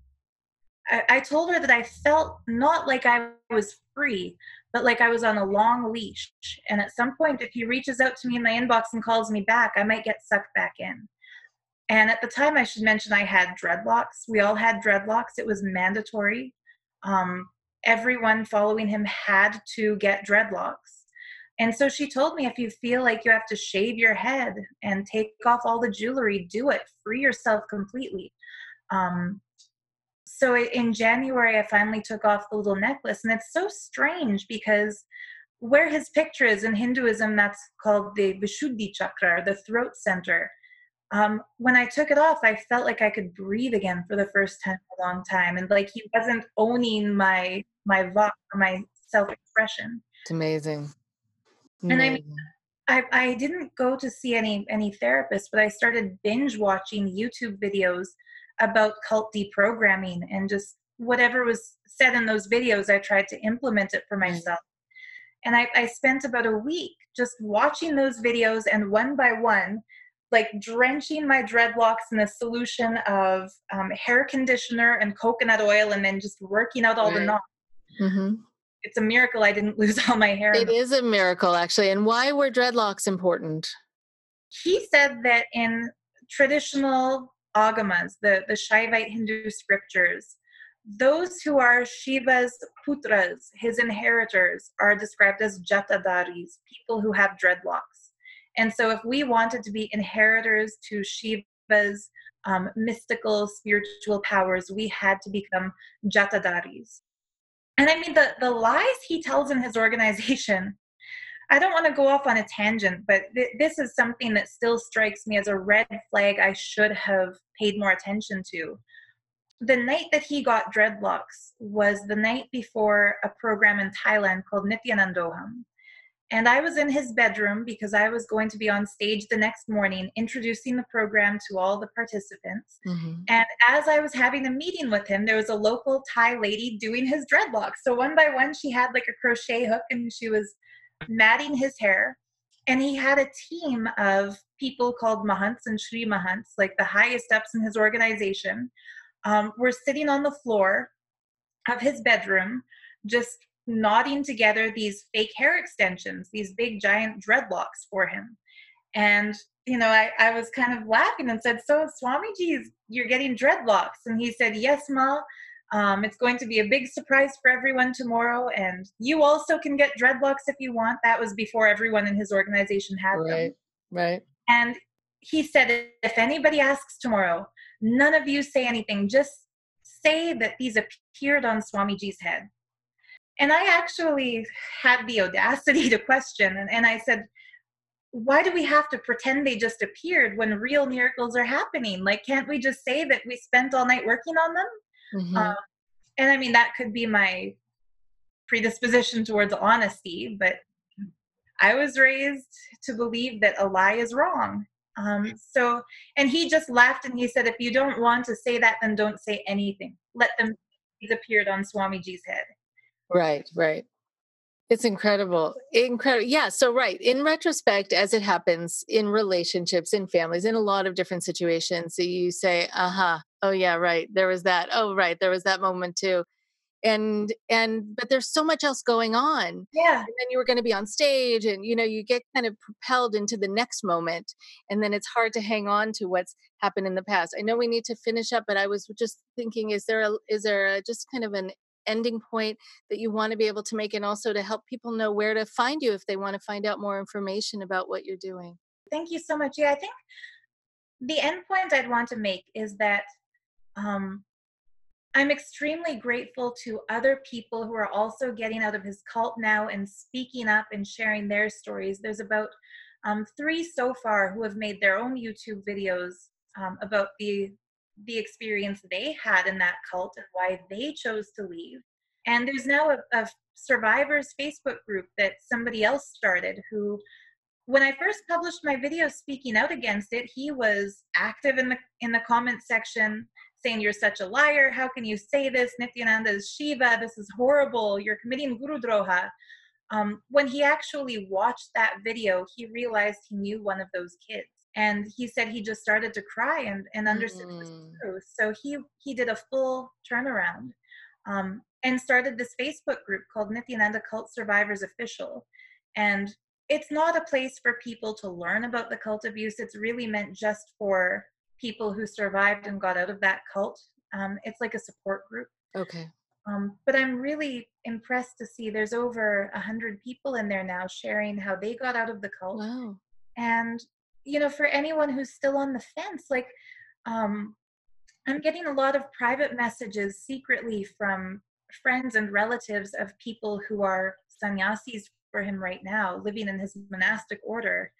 I, I told her that I felt not like I was free, but like I was on a long leash. And at some point, if he reaches out to me in my inbox and calls me back, I might get sucked back in. And at the time, I should mention I had dreadlocks. We all had dreadlocks. It was mandatory. Um, everyone following him had to get dreadlocks. And so she told me if you feel like you have to shave your head and take off all the jewelry, do it. Free yourself completely. Um, so in January, I finally took off the little necklace. And it's so strange because where his picture is in Hinduism, that's called the Vishuddhi chakra, or the throat center. Um, when I took it off, I felt like I could breathe again for the first time in a long time, and like he wasn't owning my my vox or my self expression. It's amazing. And I mean- I, I didn't go to see any any therapist, but I started binge watching YouTube videos about cult deprogramming and just whatever was said in those videos, I tried to implement it for myself. And I, I spent about a week just watching those videos and one by one, like drenching my dreadlocks in a solution of um, hair conditioner and coconut oil, and then just working out all the Right. knots. Mhm. It's a miracle I didn't lose all my hair. It is a miracle, actually. And why were dreadlocks important? he said that in traditional agamas, the, the Shaivite Hindu scriptures, those who are Shiva's putras, his inheritors, are described as jatadaris, people who have dreadlocks. And so, if we wanted to be inheritors to Shiva's um, mystical spiritual powers, we had to become jatadaris. And I mean, the, the lies he tells in his organization I don't want to go off on a tangent, but th- this is something that still strikes me as a red flag I should have paid more attention to. The night that he got dreadlocks was the night before a program in Thailand called Nityanandoham. And I was in his bedroom because I was going to be on stage the next morning introducing the program to all the participants. Mhm. And as I was having a meeting with him, there was a local Thai lady doing his dreadlocks. So one by one, she had like a crochet hook and she was matting his hair. And he had a team of people called Mahants and Sri Mahants, like the highest ups in his organization, um, were sitting on the floor of his bedroom, just knotting together these fake hair extensions, these big giant dreadlocks for him. And you know, I, I was kind of laughing and said, So, Swamiji's, you're getting dreadlocks. And he said, Yes, Ma. Um, it's going to be a big surprise for everyone tomorrow. And you also can get dreadlocks if you want. That was before everyone in his organization had them. Right, right. And he said, If anybody asks tomorrow, none of you say anything. Just say that these appeared on Swamiji's head. And I actually had the audacity to question. And, and I said, why do we have to pretend they just appeared when real miracles are happening? Like, can't we just say that we spent all night working on them? Mm-hmm. Um, and I mean, that could be my predisposition towards honesty, but I was raised to believe that a lie is wrong. Um, so, and he just laughed and he said, if you don't want to say that, then don't say anything. Let them. Appeared on Swamiji's head. Right, right. It's incredible. Incredible. Yeah. So, right. In retrospect, as it happens in relationships, in families, in a lot of different situations, so you say, uh huh. Oh, yeah, right. There was that. Oh, right. There was that moment too. And, and, but there's so much else going on. Yeah. And then you were going to be on stage and, you know, you get kind of propelled into the next moment. And then it's hard to hang on to what's happened in the past. I know we need to finish up, but I was just thinking, is there a, is there a, just kind of an ending point that you want to be able to make and also to help people know where to find you if they want to find out more information about what you're doing. Thank you so much. Yeah i think the end point i'd want to make is that um, i'm extremely grateful to other people who are also getting out of his cult now and speaking up and sharing their stories. There's about um, three so far who have made their own youtube videos um, about the the experience they had in that cult and why they chose to leave. And there's now a, a survivors Facebook group that somebody else started who when I first published my video speaking out against it, he was active in the in the comment section saying you're such a liar. How can you say this? Nityananda is Shiva. This is horrible. You're committing guru droha. Um, when he actually watched that video, he realized he knew one of those kids and he said he just started to cry and, and understood mm. the truth. So he he did a full turnaround um, and started this Facebook group called nithyananda Cult Survivors Official. And it's not a place for people to learn about the cult abuse. It's really meant just for people who survived and got out of that cult. Um, it's like a support group. Okay. Um, but I'm really impressed to see there's over a hundred people in there now sharing how they got out of the cult. Wow. And you know, for anyone who's still on the fence, like, um, I'm getting a lot of private messages secretly from friends and relatives of people who are sannyasis for him right now, living in his monastic order,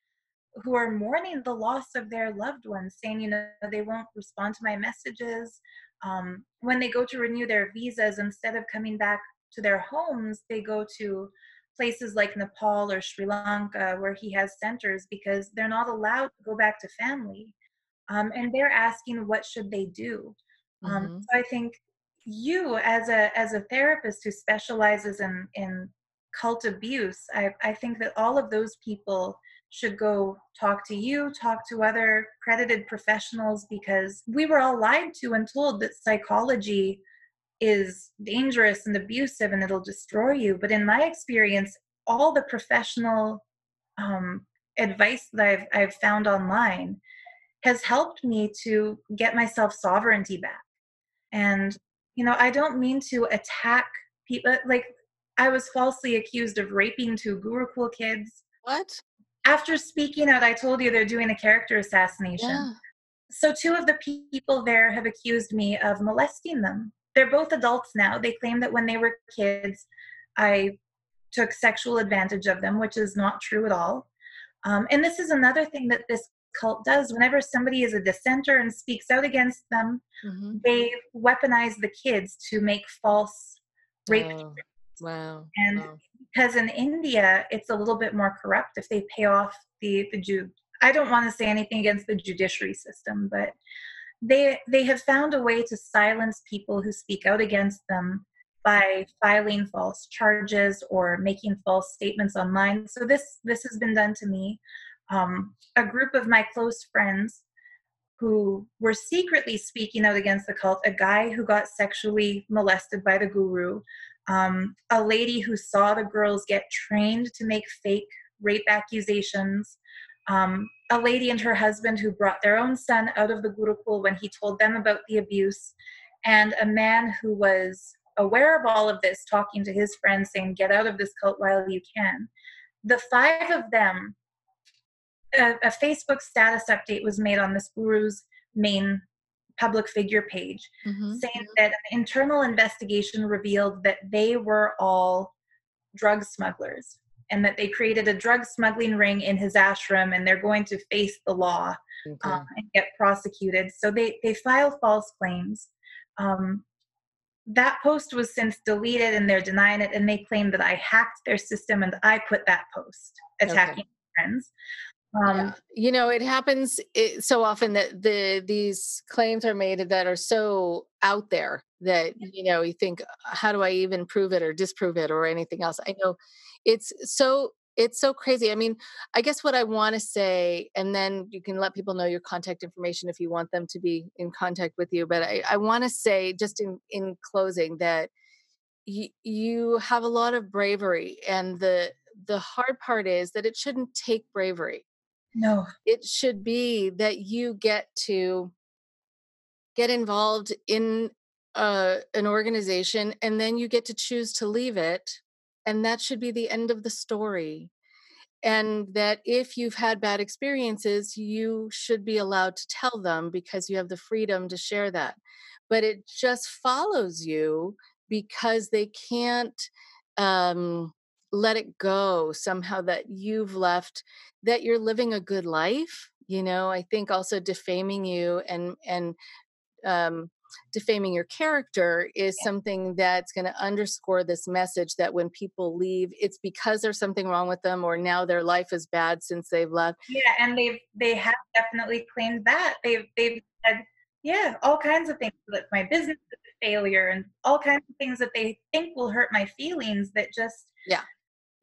who are mourning the loss of their loved ones, saying, you know, they won't respond to my messages. Um, when they go to renew their visas, instead of coming back to their homes, they go to places like Nepal or Sri Lanka where he has centers because they're not allowed to go back to family. Um, and they're asking what should they do. Um, mm-hmm. so I think you as a as a therapist who specializes in in cult abuse, I, I think that all of those people should go talk to you, talk to other credited professionals because we were all lied to and told that psychology is dangerous and abusive and it'll destroy you. But in my experience, all the professional um, advice that I've, I've found online has helped me to get myself sovereignty back. And, you know, I don't mean to attack people. Like, I was falsely accused of raping two Gurukul kids. What? After speaking out, I told you they're doing a character assassination. Yeah. So, two of the people there have accused me of molesting them they're both adults now. They claim that when they were kids, I took sexual advantage of them, which is not true at all. Um, and this is another thing that this cult does. Whenever somebody is a dissenter and speaks out against them, mm-hmm. they weaponize the kids to make false rape. Oh, wow. And wow. because in India, it's a little bit more corrupt if they pay off the, the Jew. I don't want to say anything against the judiciary system, but they they have found a way to silence people who speak out against them by filing false charges or making false statements online. So this this has been done to me. Um, a group of my close friends who were secretly speaking out against the cult, a guy who got sexually molested by the guru, um, a lady who saw the girls get trained to make fake rape accusations, um, a lady and her husband who brought their own son out of the Gurukul when he told them about the abuse, and a man who was aware of all of this, talking to his friends, saying, Get out of this cult while you can. The five of them, a, a Facebook status update was made on this guru's main public figure page, mm-hmm. saying that an internal investigation revealed that they were all drug smugglers and that they created a drug smuggling ring in his ashram and they're going to face the law Okay. um, and get prosecuted. So they, they file false claims. Um, that post was since deleted and they're denying it and they claim that I hacked their system and I put that post attacking friends. Um, Yeah. You know, it happens it, so often that the these claims are made that are so out there that you know you think, how do I even prove it or disprove it or anything else? I know it's so it's so crazy. I mean, I guess what I want to say, and then you can let people know your contact information if you want them to be in contact with you. But I, I want to say, just in in closing, that y- you have a lot of bravery, and the the hard part is that it shouldn't take bravery no, it should be that you get to get involved in uh, an organization and then you get to choose to leave it and that should be the end of the story and that if you've had bad experiences you should be allowed to tell them because you have the freedom to share that but it just follows you because they can't um, let it go somehow that you've left that you're living a good life you know i think also defaming you and and um, defaming your character is something that's going to underscore this message that when people leave it's because there's something wrong with them or now their life is bad since they've left yeah, and they've they have definitely claimed that they've they've said yeah all kinds of things that my business is a failure and all kinds of things that they think will hurt my feelings that just Yeah.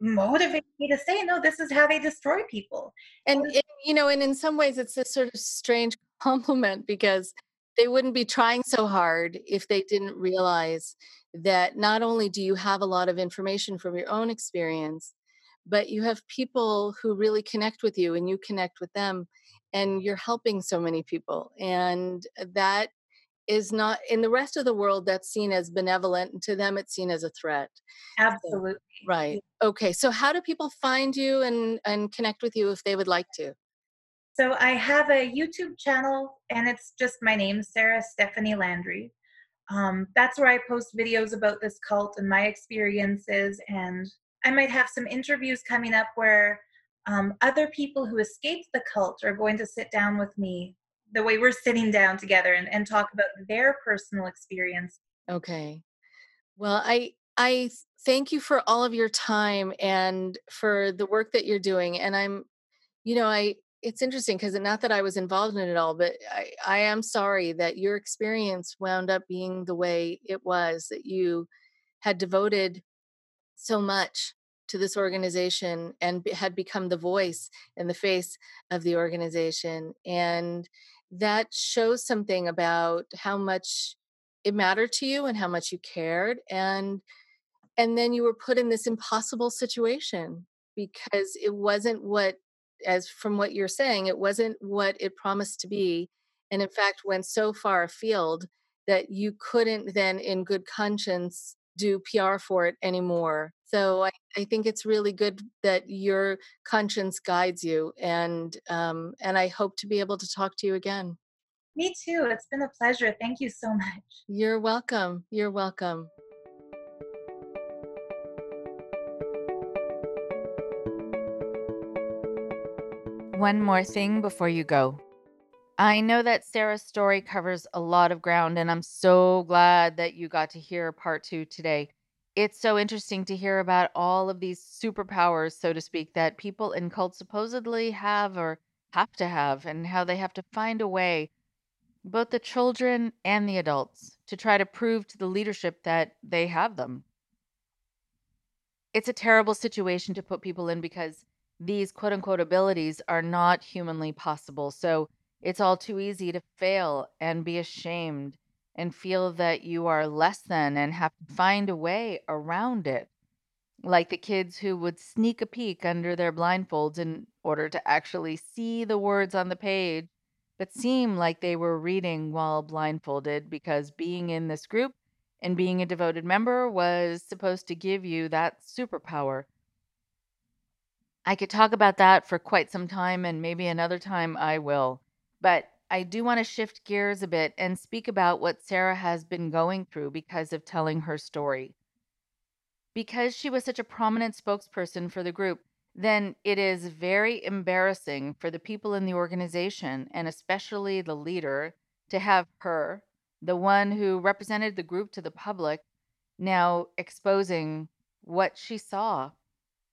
motivate me to say no. This is how they destroy people. and, and you know and in some ways it's this sort of strange compliment because they wouldn't be trying so hard if they didn't realize that not only do you have a lot of information from your own experience but you have people who really connect with you and you connect with them and you're helping so many people and that is not in the rest of the world that's seen as benevolent and to them it's seen as a threat. Absolutely. right. Okay so how do people find you and and connect with you if they would like to So I have a YouTube channel, and it's just my name, Sarah Stephanie Landry. Um, that's where I post videos about this cult and my experiences, and I might have some interviews coming up where um, other people who escaped the cult are going to sit down with me, the way we're sitting down together, and, and talk about their personal experience. Okay. Well, I I thank you for all of your time and for the work that you're doing. And I'm, you know, I it's interesting because not that I was involved in it all, but I, I am sorry that your experience wound up being the way it was, that you had devoted so much to this organization and had become the voice and the face of the organization. And that shows something about how much it mattered to you and how much you cared. And and then you were put in this impossible situation because it wasn't what as from what you're saying it wasn't what it promised to be and in fact went so far afield that you couldn't then in good conscience do pr for it anymore so i, I think it's really good that your conscience guides you and um, and i hope to be able to talk to you again Me too. It's been a pleasure. Thank you so much. you're welcome you're welcome One more thing before you go. I know that Sarah's story covers a lot of ground, and I'm so glad that you got to hear part two today. It's so interesting to hear about all of these superpowers, so to speak, that people in cults supposedly have or have to have, and how they have to find a way, both the children and the adults, to try to prove to the leadership that they have them. It's a terrible situation to put people in because these quote unquote abilities are not humanly possible. So it's all too easy to fail and be ashamed and feel that you are less than and have to find a way around it. Like the kids who would sneak a peek under their blindfolds in order to actually see the words on the page, but seem like they were reading while blindfolded because being in this group and being a devoted member was supposed to give you that superpower. I could talk about that for quite some time, and maybe another time I will. But I do want to shift gears a bit and speak about what Sarah has been going through because of telling her story. because she was such a prominent spokesperson for the group, then it is very embarrassing for the people in the organization and especially the leader to have her, the one who represented the group to the public, now exposing what she saw,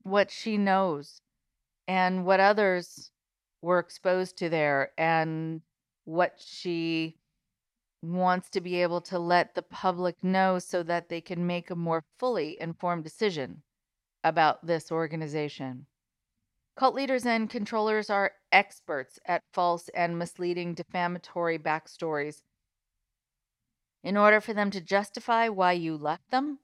what she knows, and what others were exposed to there, and what she wants to be able to let the public know so that they can make a more fully informed decision about this organization. Cult leaders and controllers are experts at false and misleading defamatory backstories. In order for them to justify why you left them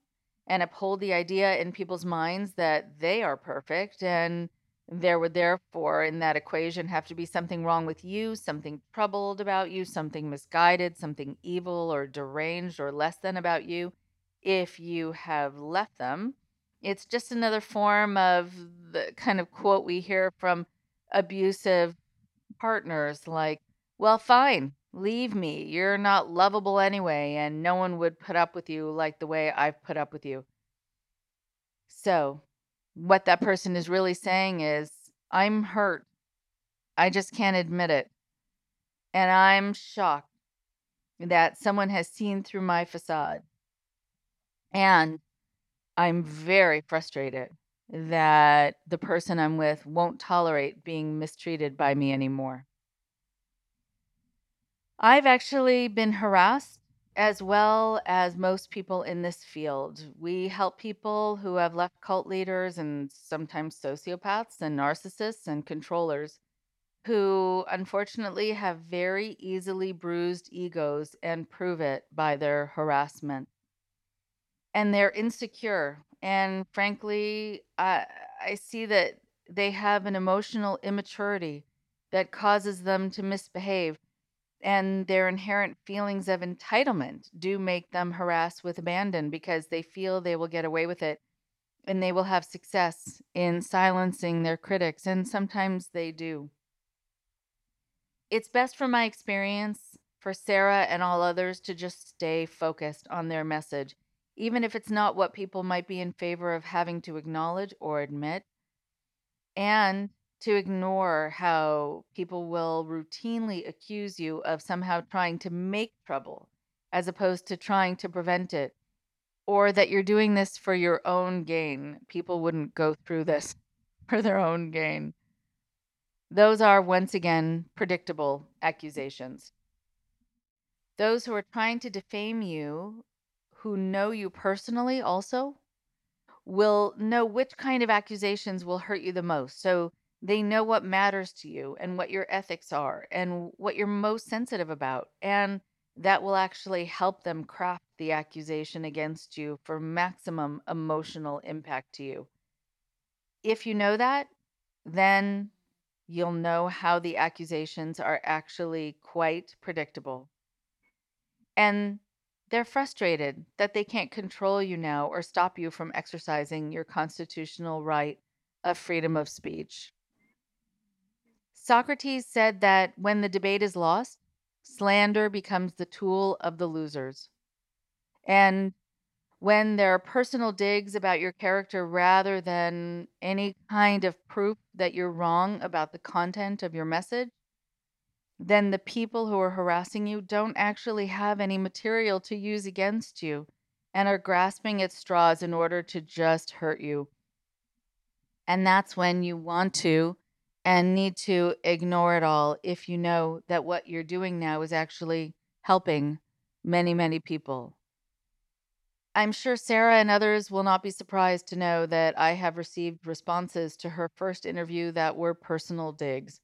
and uphold the idea in people's minds that they are perfect and there would therefore, in that equation, have to be something wrong with you, something troubled about you, something misguided, something evil or deranged or less than about you if you have left them. It's just another form of the kind of quote we hear from abusive partners like, well, fine, leave me. You're not lovable anyway, and no one would put up with you like the way I've put up with you. So, what that person is really saying is, I'm hurt. I just can't admit it. And I'm shocked that someone has seen through my facade. And I'm very frustrated that the person I'm with won't tolerate being mistreated by me anymore. I've actually been harassed as well as most people in this field. We help people who have left cult leaders and sometimes sociopaths and narcissists and controllers who unfortunately have very easily bruised egos and prove it by their harassment. And they're insecure. And frankly, I, I see that they have an emotional immaturity that causes them to misbehave and their inherent feelings of entitlement do make them harass with abandon because they feel they will get away with it and they will have success in silencing their critics, and sometimes they do. It's best from my experience for Sarah and all others to just stay focused on their message, even if it's not what people might be in favor of having to acknowledge or admit. And to ignore how people will routinely accuse you of somehow trying to make trouble as opposed to trying to prevent it, or that you're doing this for your own gain. People wouldn't go through this for their own gain. Those are, once again, predictable accusations. Those who are trying to defame you, who know you personally also, will know which kind of accusations will hurt you the most. So they know what matters to you and what your ethics are and what you're most sensitive about. And that will actually help them craft the accusation against you for maximum emotional impact to you. If you know that, then you'll know how the accusations are actually quite predictable. And they're frustrated that they can't control you now or stop you from exercising your constitutional right of freedom of speech. Socrates said that when the debate is lost, slander becomes the tool of the losers. And when there are personal digs about your character rather than any kind of proof that you're wrong about the content of your message, then the people who are harassing you don't actually have any material to use against you and are grasping at straws in order to just hurt you. And that's when you want to and need to ignore it all if you know that what you're doing now is actually helping many, many people. I'm sure Sarah and others will not be surprised to know that I have received responses to her first interview that were personal digs.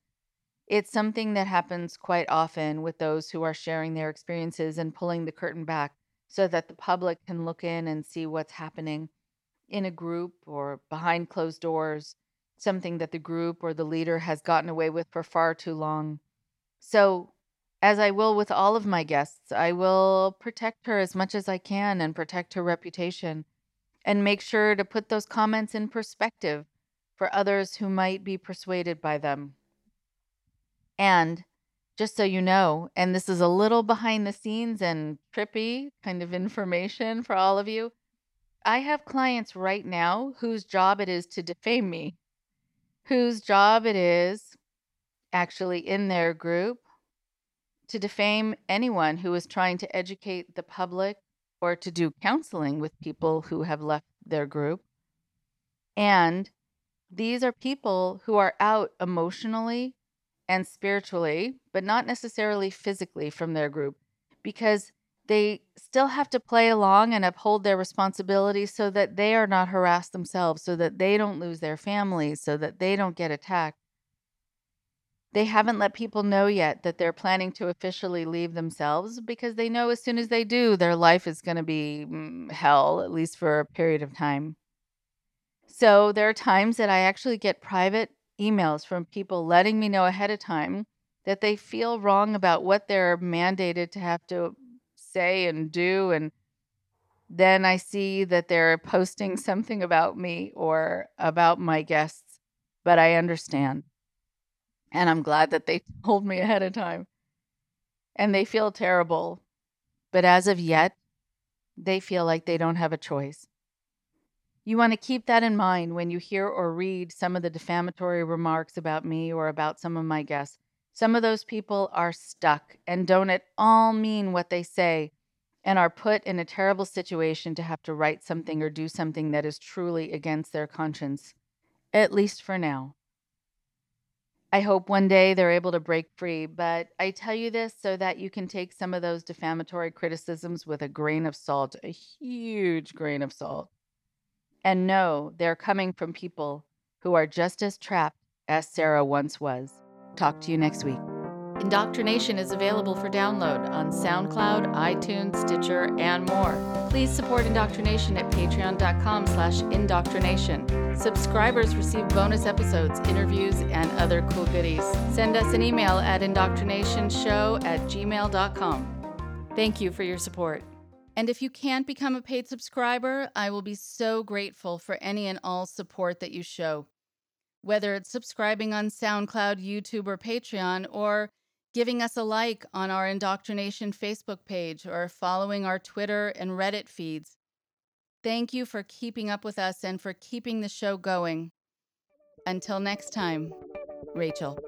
It's something that happens quite often with those who are sharing their experiences and pulling the curtain back so that the public can look in and see what's happening in a group or behind closed doors something that the group or the leader has gotten away with for far too long. So, as I will with all of my guests, I will protect her as much as I can and protect her reputation and make sure to put those comments in perspective for others who might be persuaded by them. And just so you know, and this is a little behind the scenes and trippy kind of information for all of you, I have clients right now whose job it is to defame me, whose job it is actually in their group to defame anyone who is trying to educate the public or to do counseling with people who have left their group. And these are people who are out emotionally and spiritually, but not necessarily physically from their group because they still have to play along and uphold their responsibilities so that they are not harassed themselves, so that they don't lose their families, so that they don't get attacked. They haven't let people know yet that they're planning to officially leave themselves because they know as soon as they do, their life is going to be mm, hell, at least for a period of time. So there are times that I actually get private emails from people letting me know ahead of time that they feel wrong about what they're mandated to have to say and do. And then I see that they're posting something about me or about my guests, but I understand. And I'm glad that they told me ahead of time. And they feel terrible. But as of yet, they feel like they don't have a choice. You want to keep that in mind when you hear or read some of the defamatory remarks about me or about some of my guests. Some of those people are stuck and don't at all mean what they say and are put in a terrible situation to have to write something or do something that is truly against their conscience, at least for now. I hope one day they're able to break free, but I tell you this so that you can take some of those defamatory criticisms with a grain of salt, a huge grain of salt, and know they're coming from people who are just as trapped as Sarah once was. Talk to you next week. Indoctrination is available for download on SoundCloud, iTunes, Stitcher, and more. Please support Indoctrination at patreon.com slash indoctrination. Subscribers receive bonus episodes, interviews, and other cool goodies. Send us an email at indoctrinationshow at gmail.com. Thank you for your support. And if you can't become a paid subscriber, I will be so grateful for any and all support that you show. Whether it's subscribing on SoundCloud, YouTube, or Patreon, or giving us a like on our indoctrination Facebook page or following our Twitter and Reddit feeds. Thank you for keeping up with us and for keeping the show going. Until next time, Rachel.